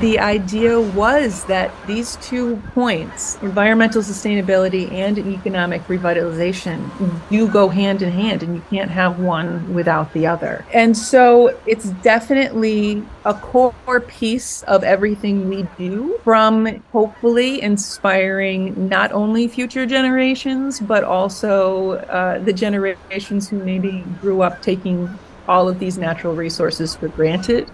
the idea was that these two points, environmental sustainability and economic revitalization, do go hand in hand, and you can't have one without the other. And so it's definitely a core piece of everything we do, from hopefully inspiring not only future generations, but also uh, the generations who maybe grew up taking all of these natural resources for granted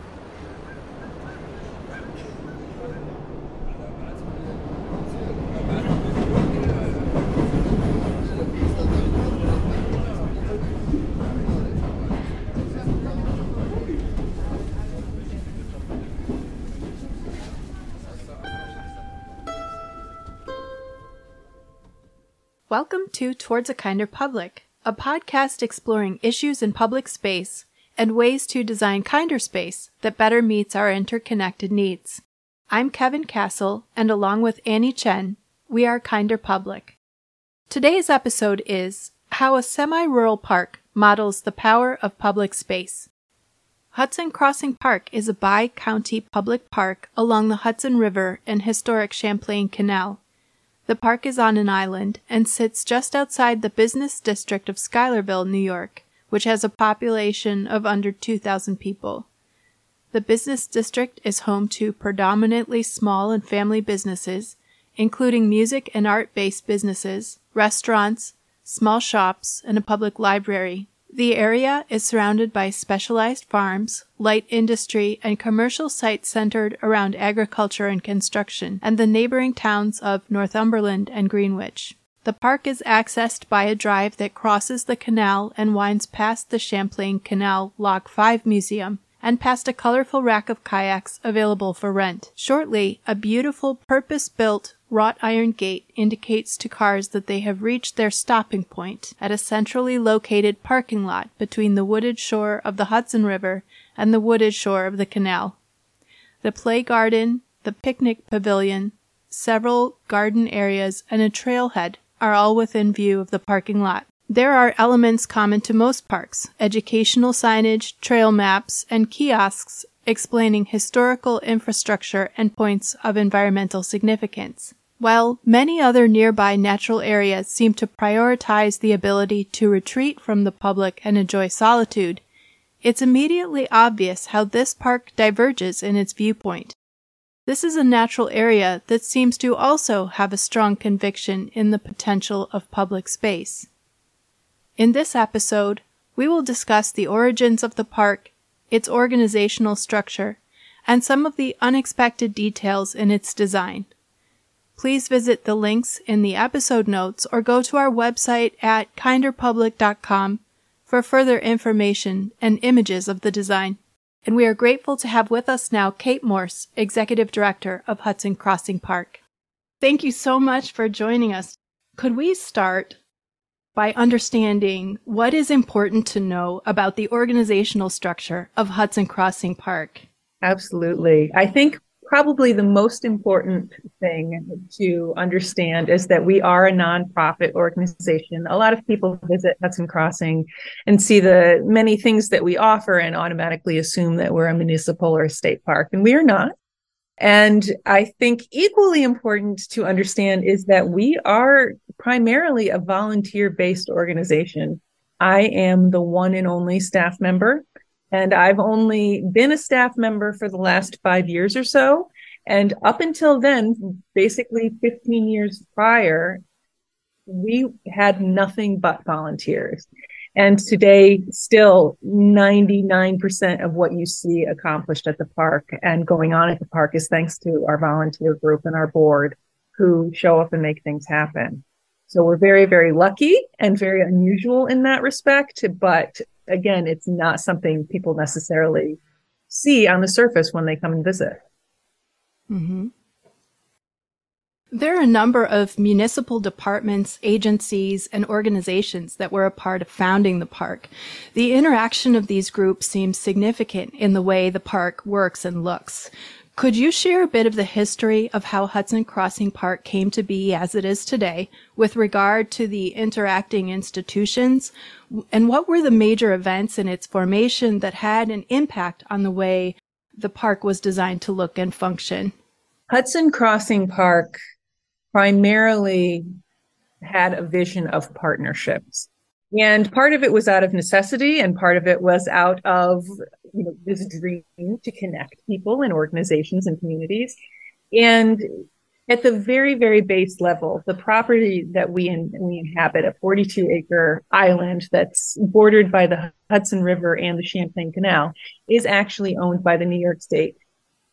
Welcome to Towards a Kinder Public, a podcast exploring issues in public space and ways to design kinder space that better meets our interconnected needs. I'm Kevin Castle, and along with Annie Chen, we are Kinder Public. Today's episode is How a Semi Rural Park Models the Power of Public Space. Hudson Crossing Park is a bi county public park along the Hudson River and historic Champlain Canal. The park is on an island and sits just outside the business district of Schuylerville, New York, which has a population of under 2,000 people. The business district is home to predominantly small and family businesses, including music and art based businesses, restaurants, small shops, and a public library, the area is surrounded by specialized farms, light industry, and commercial sites centered around agriculture and construction, and the neighboring towns of Northumberland and Greenwich. The park is accessed by a drive that crosses the canal and winds past the Champlain Canal Lock 5 Museum and past a colorful rack of kayaks available for rent. Shortly, a beautiful purpose built wrought iron gate indicates to cars that they have reached their stopping point at a centrally located parking lot between the wooded shore of the Hudson River and the wooded shore of the canal. The play garden, the picnic pavilion, several garden areas, and a trailhead are all within view of the parking lot. There are elements common to most parks educational signage, trail maps, and kiosks explaining historical infrastructure and points of environmental significance. While many other nearby natural areas seem to prioritize the ability to retreat from the public and enjoy solitude, it's immediately obvious how this park diverges in its viewpoint. This is a natural area that seems to also have a strong conviction in the potential of public space. In this episode, we will discuss the origins of the park, its organizational structure, and some of the unexpected details in its design. Please visit the links in the episode notes or go to our website at kinderpublic.com for further information and images of the design. And we are grateful to have with us now Kate Morse, Executive Director of Hudson Crossing Park. Thank you so much for joining us. Could we start by understanding what is important to know about the organizational structure of Hudson Crossing Park. Absolutely. I think probably the most important thing to understand is that we are a nonprofit organization. A lot of people visit Hudson Crossing and see the many things that we offer and automatically assume that we're a municipal or a state park, and we are not. And I think equally important to understand is that we are primarily a volunteer based organization. I am the one and only staff member, and I've only been a staff member for the last five years or so. And up until then, basically 15 years prior, we had nothing but volunteers. And today, still 99% of what you see accomplished at the park and going on at the park is thanks to our volunteer group and our board who show up and make things happen. So we're very, very lucky and very unusual in that respect. But again, it's not something people necessarily see on the surface when they come and visit. Mm-hmm. There are a number of municipal departments, agencies, and organizations that were a part of founding the park. The interaction of these groups seems significant in the way the park works and looks. Could you share a bit of the history of how Hudson Crossing Park came to be as it is today with regard to the interacting institutions? And what were the major events in its formation that had an impact on the way the park was designed to look and function? Hudson Crossing Park primarily had a vision of partnerships. And part of it was out of necessity, and part of it was out of you know this dream to connect people and organizations and communities. And at the very, very base level, the property that we in, we inhabit, a 42 acre island that's bordered by the Hudson River and the Champlain Canal, is actually owned by the New York State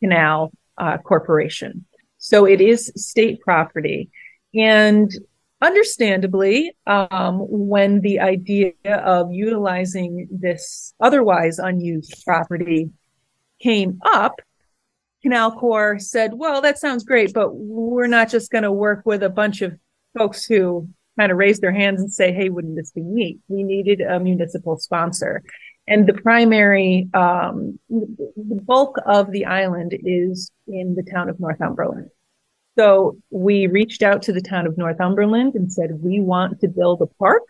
Canal uh, Corporation. So it is state property. And understandably, um, when the idea of utilizing this otherwise unused property came up, Canal Corps said, well, that sounds great, but we're not just going to work with a bunch of folks who kind of raise their hands and say, hey, wouldn't this be neat? We needed a municipal sponsor. And the primary, um, the bulk of the island is in the town of Northumberland. So we reached out to the town of Northumberland and said, we want to build a park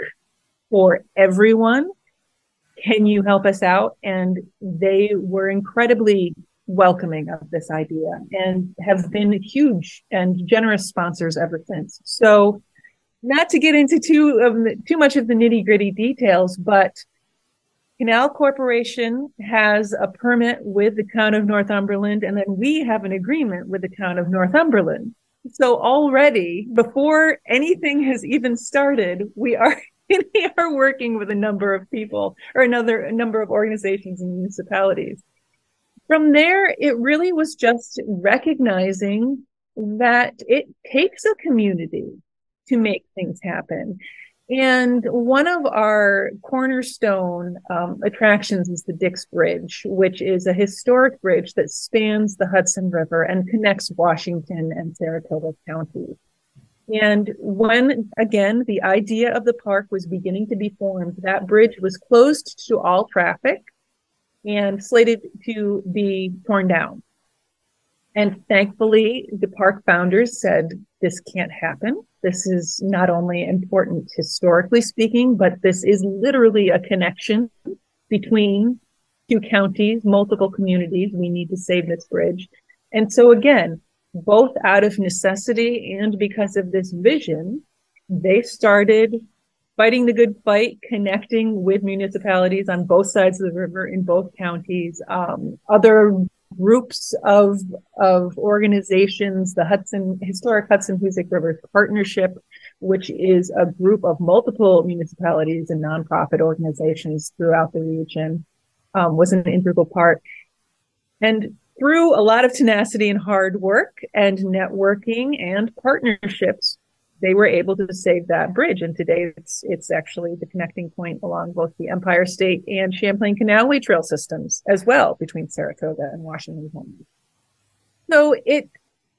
for everyone. Can you help us out? And they were incredibly welcoming of this idea and have been huge and generous sponsors ever since. So not to get into too um, too much of the nitty gritty details, but Canal Corporation has a permit with the town of Northumberland, and then we have an agreement with the town of Northumberland. So already, before anything has even started, we are we are working with a number of people or another a number of organizations and municipalities. From there, it really was just recognizing that it takes a community to make things happen. And one of our cornerstone um, attractions is the Dix Bridge, which is a historic bridge that spans the Hudson River and connects Washington and Saratoga counties. And when, again, the idea of the park was beginning to be formed, that bridge was closed to all traffic and slated to be torn down. And thankfully, the park founders said, this can't happen. This is not only important historically speaking, but this is literally a connection between two counties, multiple communities. We need to save this bridge. And so again, both out of necessity and because of this vision, they started fighting the good fight, connecting with municipalities on both sides of the river in both counties, um, other groups of of organizations, the Hudson Historic Hudson Hoosic River Partnership, which is a group of multiple municipalities and nonprofit organizations throughout the region, um, was an integral part. And through a lot of tenacity and hard work and networking and partnerships, they were able to save that bridge. And today it's it's actually the connecting point along both the Empire State and Champlain Canalway Trail systems as well between Saratoga and Washington. So it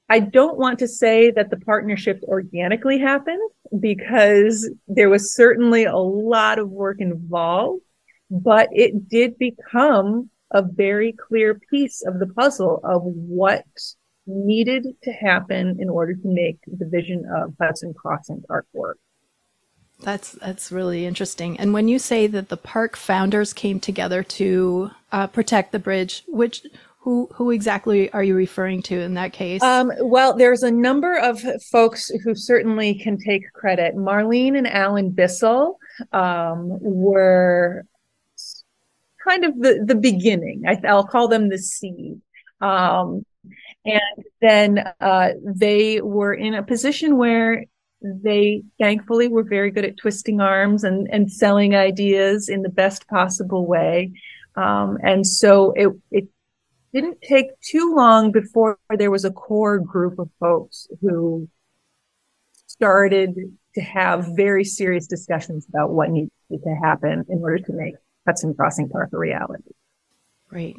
I don't want to say that the partnership organically happened because there was certainly a lot of work involved, but it did become a very clear piece of the puzzle of what needed to happen in order to make the vision of Hudson Crossing Park work. That's that's really interesting. And when you say that the park founders came together to uh, protect the bridge, which who who exactly are you referring to in that case? Um, well, there's a number of folks who certainly can take credit. Marlene and Alan Bissell um, were kind of the the beginning. I, will call them the seed. Um, and then uh, they were in a position where they thankfully were very good at twisting arms and, and selling ideas in the best possible way. Um, and so it, it didn't take too long before there was a core group of folks who started to have very serious discussions about what needed to happen in order to make Hudson Crossing Park a reality. Right.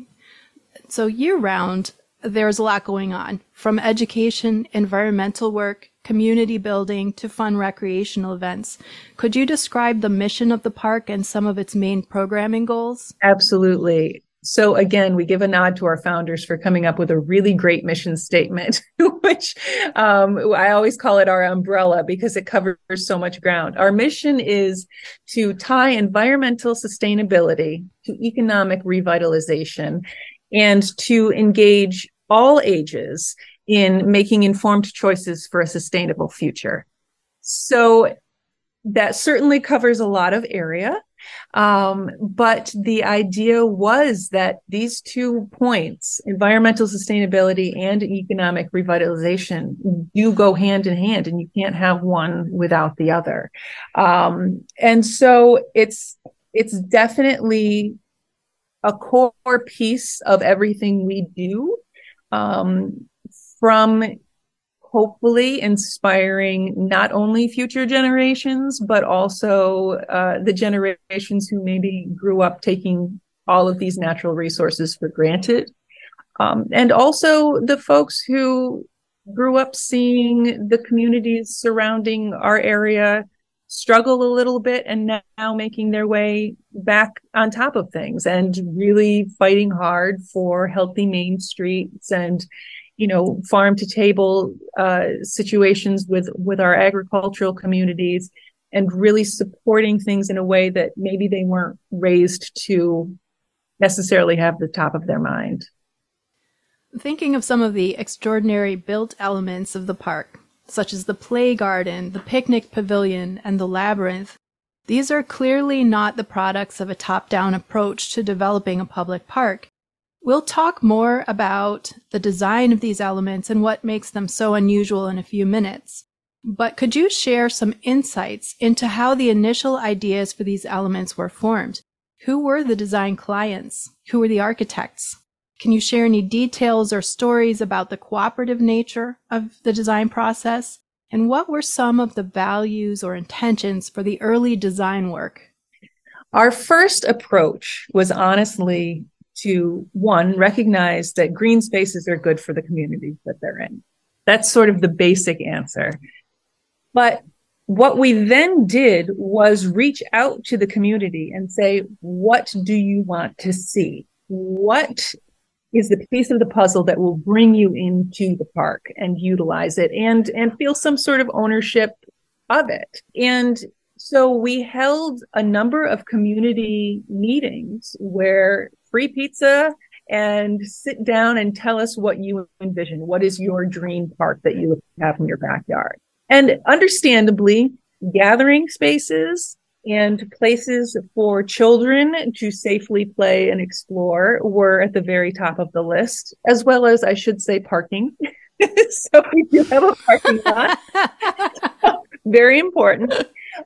So year round, there's a lot going on from education, environmental work, community building to fun recreational events. Could you describe the mission of the park and some of its main programming goals? Absolutely. So again, we give a nod to our founders for coming up with a really great mission statement, which um, I always call it our umbrella because it covers so much ground. Our mission is to tie environmental sustainability to economic revitalization and to engage all ages in making informed choices for a sustainable future. So that certainly covers a lot of area. Um, but the idea was that these two points, environmental sustainability and economic revitalization, do go hand in hand, and you can't have one without the other. Um, and so it's it's definitely a core piece of everything we do. Um, from hopefully inspiring not only future generations, but also uh, the generations who maybe grew up taking all of these natural resources for granted. Um, and also the folks who grew up seeing the communities surrounding our area struggle a little bit and now making their way back on top of things and really fighting hard for healthy main streets and you know farm to table uh, situations with with our agricultural communities and really supporting things in a way that maybe they weren't raised to necessarily have the top of their mind. Thinking of some of the extraordinary built elements of the park such as the play garden the picnic pavilion and the labyrinth these are clearly not the products of a top down approach to developing a public park We'll talk more about the design of these elements and what makes them so unusual in a few minutes. But could you share some insights into how the initial ideas for these elements were formed? Who were the design clients? Who were the architects? Can you share any details or stories about the cooperative nature of the design process? And what were some of the values or intentions for the early design work? Our first approach was honestly to one, recognize that green spaces are good for the communities that they're in. That's sort of the basic answer. But what we then did was reach out to the community and say, what do you want to see? What is the piece of the puzzle that will bring you into the park and utilize it and, and feel some sort of ownership of it? And so we held a number of community meetings where free pizza and sit down and tell us what you envision. What is your dream park that you have in your backyard? And understandably, gathering spaces and places for children to safely play and explore were at the very top of the list, as well as, I should say, parking. so we do have a parking lot. very important.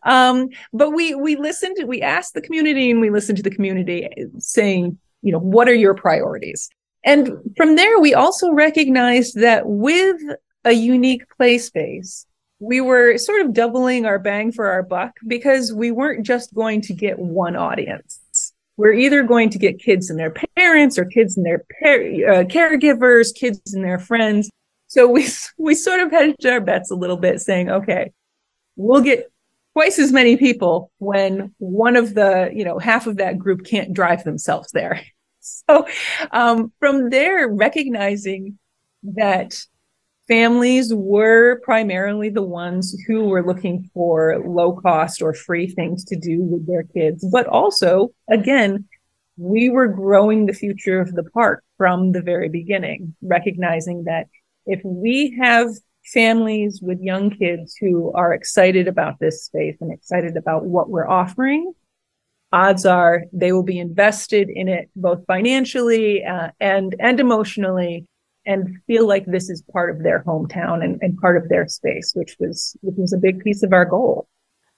Um, but we we listened, we asked the community, and we listened to the community saying, you know, what are your priorities? And from there, we also recognized that with a unique play space, we were sort of doubling our bang for our buck because we weren't just going to get one audience. We're either going to get kids and their parents or kids and their par- uh, caregivers, kids and their friends. So we, we sort of hedged our bets a little bit saying, okay, we'll get twice as many people when one of the, you know, half of that group can't drive themselves there. So um, from there, recognizing that families were primarily the ones who were looking for low cost or free things to do with their kids, but also, again, we were growing the future of the park from the very beginning, recognizing that if we have families with young kids who are excited about this space and excited about what we're offering, odds are they will be invested in it both financially uh, and and emotionally and feel like this is part of their hometown and, and part of their space which was which was a big piece of our goal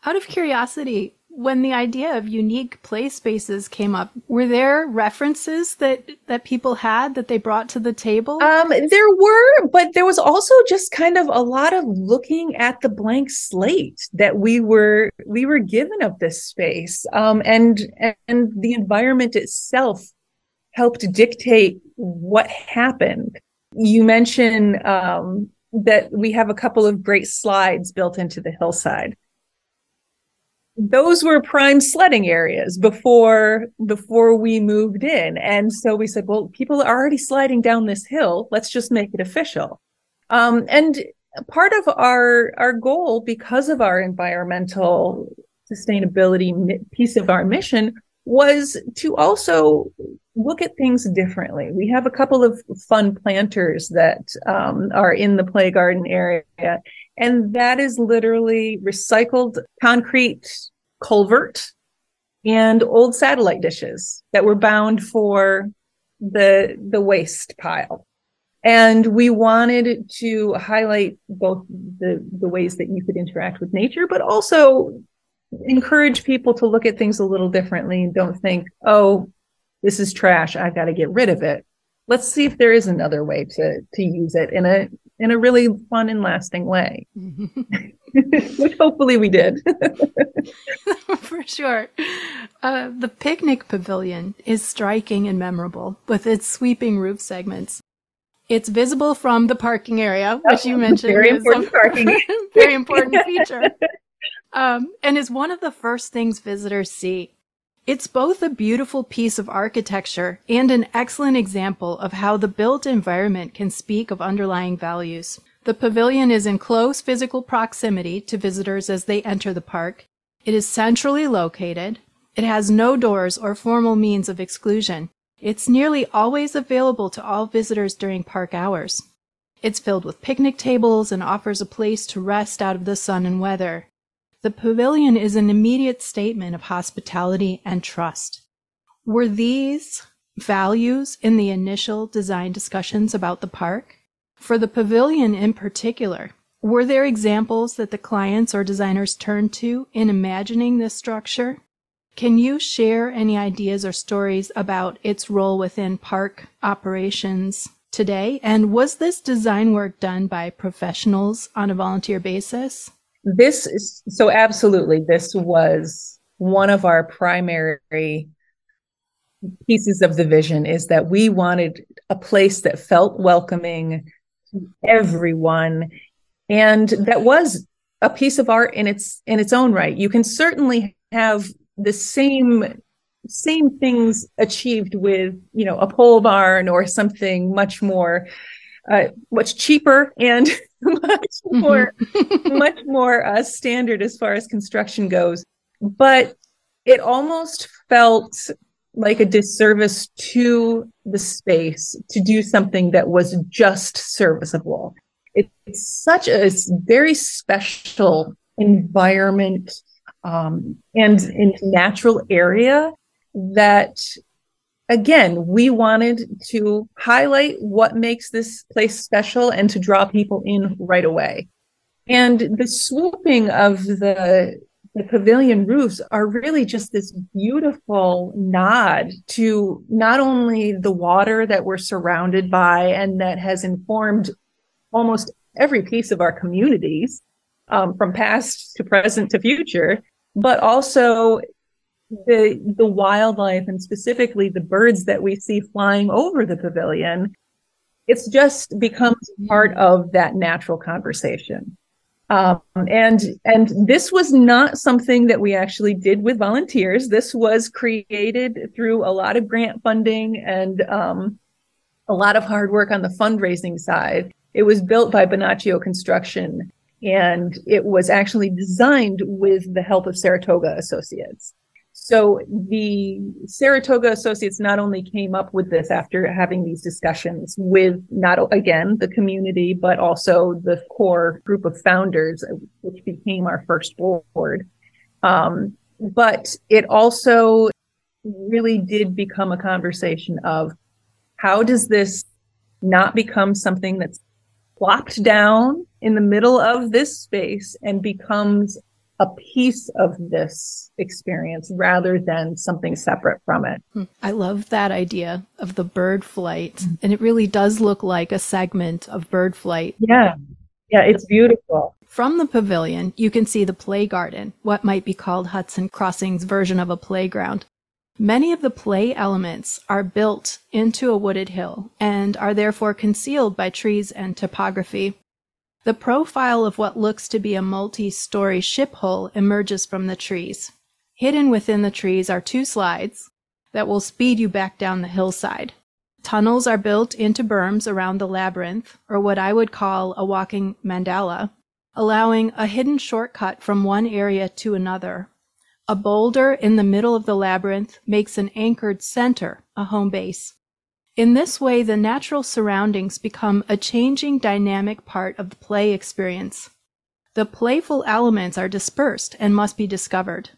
out of curiosity when the idea of unique play spaces came up, were there references that that people had that they brought to the table? Um, there were, but there was also just kind of a lot of looking at the blank slate that we were we were given of this space, um, and and the environment itself helped dictate what happened. You mentioned um, that we have a couple of great slides built into the hillside. Those were prime sledding areas before before we moved in. And so we said well people are already sliding down this hill. Let's just make it official. Um, and part of our our goal because of our environmental sustainability piece of our mission was to also look at things differently. We have a couple of fun planters that um, are in the play garden area, and that is literally recycled concrete culvert and old satellite dishes that were bound for the the waste pile. And we wanted to highlight both the, the ways that you could interact with nature, but also encourage people to look at things a little differently and don't think, oh, this is trash. I've got to get rid of it. Let's see if there is another way to to use it in a in a really fun and lasting way. Which hopefully we did. For sure. Uh, the picnic pavilion is striking and memorable with its sweeping roof segments. It's visible from the parking area, which you mentioned. Very important parking. very important feature. Um, and is one of the first things visitors see. It's both a beautiful piece of architecture and an excellent example of how the built environment can speak of underlying values. The pavilion is in close physical proximity to visitors as they enter the park. It is centrally located. It has no doors or formal means of exclusion. It's nearly always available to all visitors during park hours. It's filled with picnic tables and offers a place to rest out of the sun and weather. The pavilion is an immediate statement of hospitality and trust. Were these values in the initial design discussions about the park? For the pavilion in particular, were there examples that the clients or designers turned to in imagining this structure? Can you share any ideas or stories about its role within park operations today? And was this design work done by professionals on a volunteer basis? This is so absolutely this was one of our primary pieces of the vision is that we wanted a place that felt welcoming to everyone and that was a piece of art in its in its own right. You can certainly have the same same things achieved with you know a pole barn or something much more uh, much cheaper and much more mm-hmm. much more uh, standard as far as construction goes but it almost felt like a disservice to the space to do something that was just serviceable it's such a very special environment um, and, in natural area that again, we wanted to highlight what makes this place special and to draw people in right away. And the swooping of the the pavilion roofs are really just this beautiful nod to not only the water that we're surrounded by and that has informed almost every piece of our communities um, from past to present to future, but also the the wildlife and specifically the birds that we see flying over the pavilion it's just becomes part of that natural conversation. Um, and and this was not something that we actually did with volunteers. This was created through a lot of grant funding and um, a lot of hard work on the fundraising side. It was built by Bonacio Construction and it was actually designed with the help of Saratoga Associates so the Saratoga Associates not only came up with this after having these discussions with not again the community, but also the core group of founders, which became our first board. Um, but it also really did become a conversation of how does this not become something that's plopped down in the middle of this space and becomes a piece of this experience rather than something separate from it. Hmm. I love that idea of the bird flight. Mm-hmm. And it really does look like a segment of bird flight. Yeah. Yeah, it's beautiful. From the pavilion, you can see the play garden, what might be called Hudson Crossing's version of a playground. Many of the play elements are built into a wooded hill and are therefore concealed by trees and topography. The profile of what looks to be a multi-story ship hull emerges from the trees. Hidden within the trees are two slides that will speed you back down the hillside. Tunnels are built into berms around the labyrinth, or what I would call a walking mandala, allowing a hidden shortcut from one area to another. A boulder in the middle of the labyrinth makes an anchored center a home base. In this way, the natural surroundings become a changing dynamic part of the play experience. The playful elements are dispersed and must be discovered.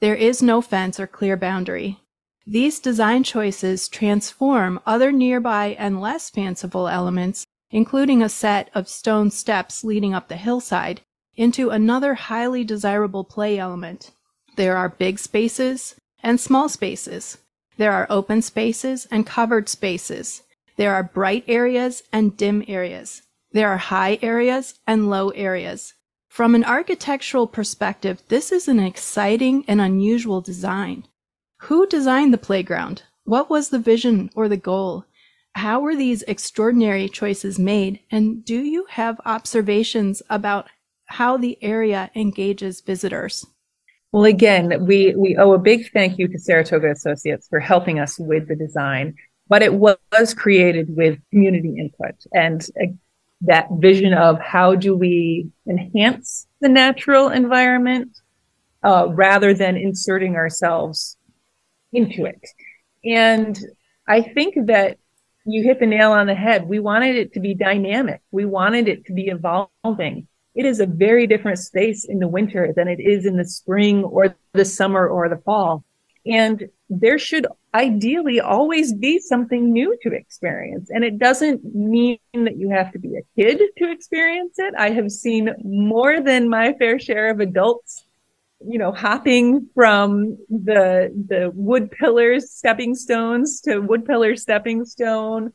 There is no fence or clear boundary. These design choices transform other nearby and less fanciful elements, including a set of stone steps leading up the hillside, into another highly desirable play element. There are big spaces and small spaces. There are open spaces and covered spaces. There are bright areas and dim areas. There are high areas and low areas. From an architectural perspective, this is an exciting and unusual design. Who designed the playground? What was the vision or the goal? How were these extraordinary choices made? And do you have observations about how the area engages visitors? Well, again, we, we owe a big thank you to Saratoga Associates for helping us with the design, but it was created with community input and uh, that vision of how do we enhance the natural environment uh, rather than inserting ourselves into it. And I think that you hit the nail on the head. We wanted it to be dynamic. We wanted it to be evolving. It is a very different space in the winter than it is in the spring or the summer or the fall. And there should ideally always be something new to experience. And it doesn't mean that you have to be a kid to experience it. I have seen more than my fair share of adults you know, hopping from the the wood pillars, stepping stones to wood pillar stepping stone.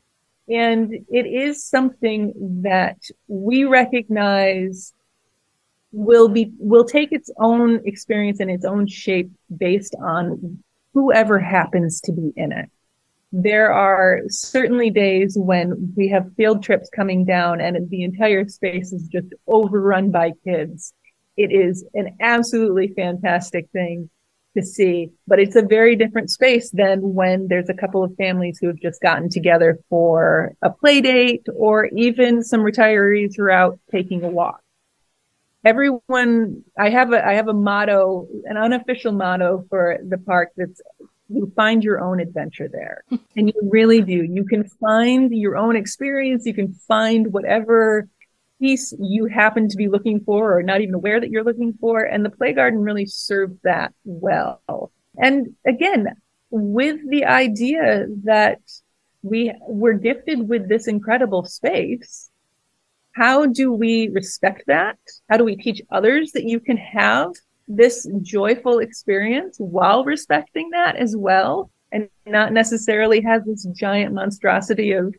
And it is something that we recognize will be will take its own experience and its own shape based on whoever happens to be in it. There are certainly days when we have field trips coming down and the entire space is just overrun by kids it is an absolutely fantastic thing to see, but it's a very different space than when there's a couple of families who have just gotten together for a play date or even some retirees who are out taking a walk. Everyone, I have a, I have a motto, an unofficial motto for the park that's you find your own adventure there. and you really do. You can find your own experience. You can find whatever piece you happen to be looking for or not even aware that you're looking for. And the play garden really served that well. And again, with the idea that we were gifted with this incredible space, how do we respect that? How do we teach others that you can have this joyful experience while respecting that as well? And not necessarily have this giant monstrosity of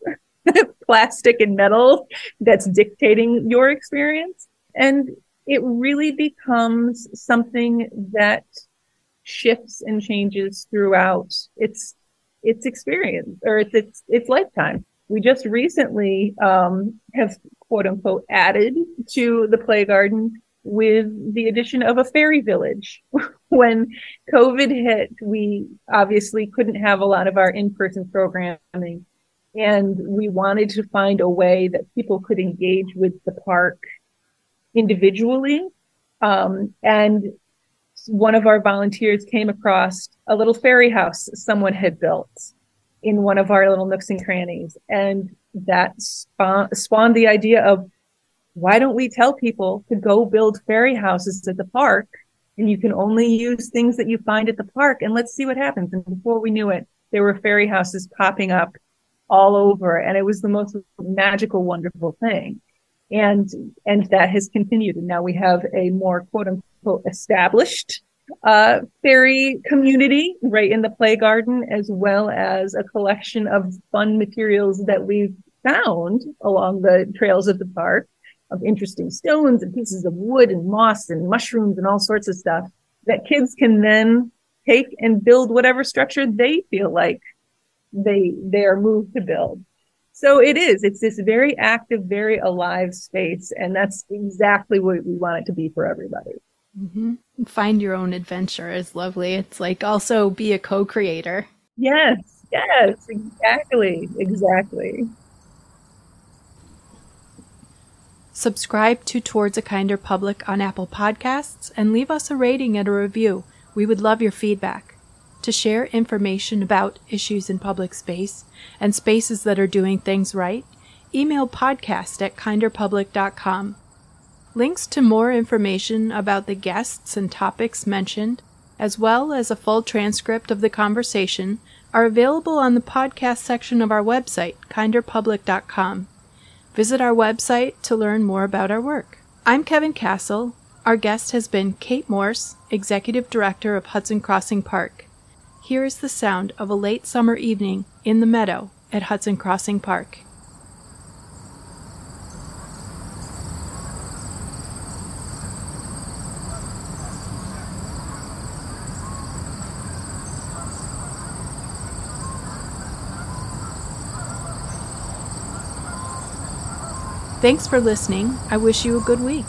plastic and metal that's dictating your experience. And it really becomes something that shifts and changes throughout its its experience or its its, its lifetime. We just recently um, have quote unquote added to the play garden with the addition of a fairy village. when COVID hit, we obviously couldn't have a lot of our in-person programming and we wanted to find a way that people could engage with the park individually. Um, and one of our volunteers came across a little fairy house someone had built in one of our little nooks and crannies. And that spawn, spawned the idea of why don't we tell people to go build fairy houses at the park and you can only use things that you find at the park and let's see what happens. And before we knew it, there were fairy houses popping up all over. And it was the most magical, wonderful thing. And, and that has continued. And now we have a more quote unquote established uh, fairy community right in the play garden, as well as a collection of fun materials that we've found along the trails of the park of interesting stones and pieces of wood and moss and mushrooms and all sorts of stuff that kids can then take and build whatever structure they feel like they they are moved to build. So it is. It's this very active, very alive space, and that's exactly what we want it to be for everybody. Mm-hmm. Find your own adventure is lovely. It's like also be a co-creator. Yes, yes, exactly, exactly. Subscribe to Towards a Kinder Public on Apple Podcasts and leave us a rating and a review. We would love your feedback. To share information about issues in public space and spaces that are doing things right, email podcast at kinderpublic.com. Links to more information about the guests and topics mentioned, as well as a full transcript of the conversation, are available on the podcast section of our website, kinderpublic.com. Visit our website to learn more about our work. I'm Kevin Castle. Our guest has been Kate Morse, Executive Director of Hudson Crossing Park. Here is the sound of a late summer evening in the meadow at Hudson Crossing Park. Thanks for listening. I wish you a good week.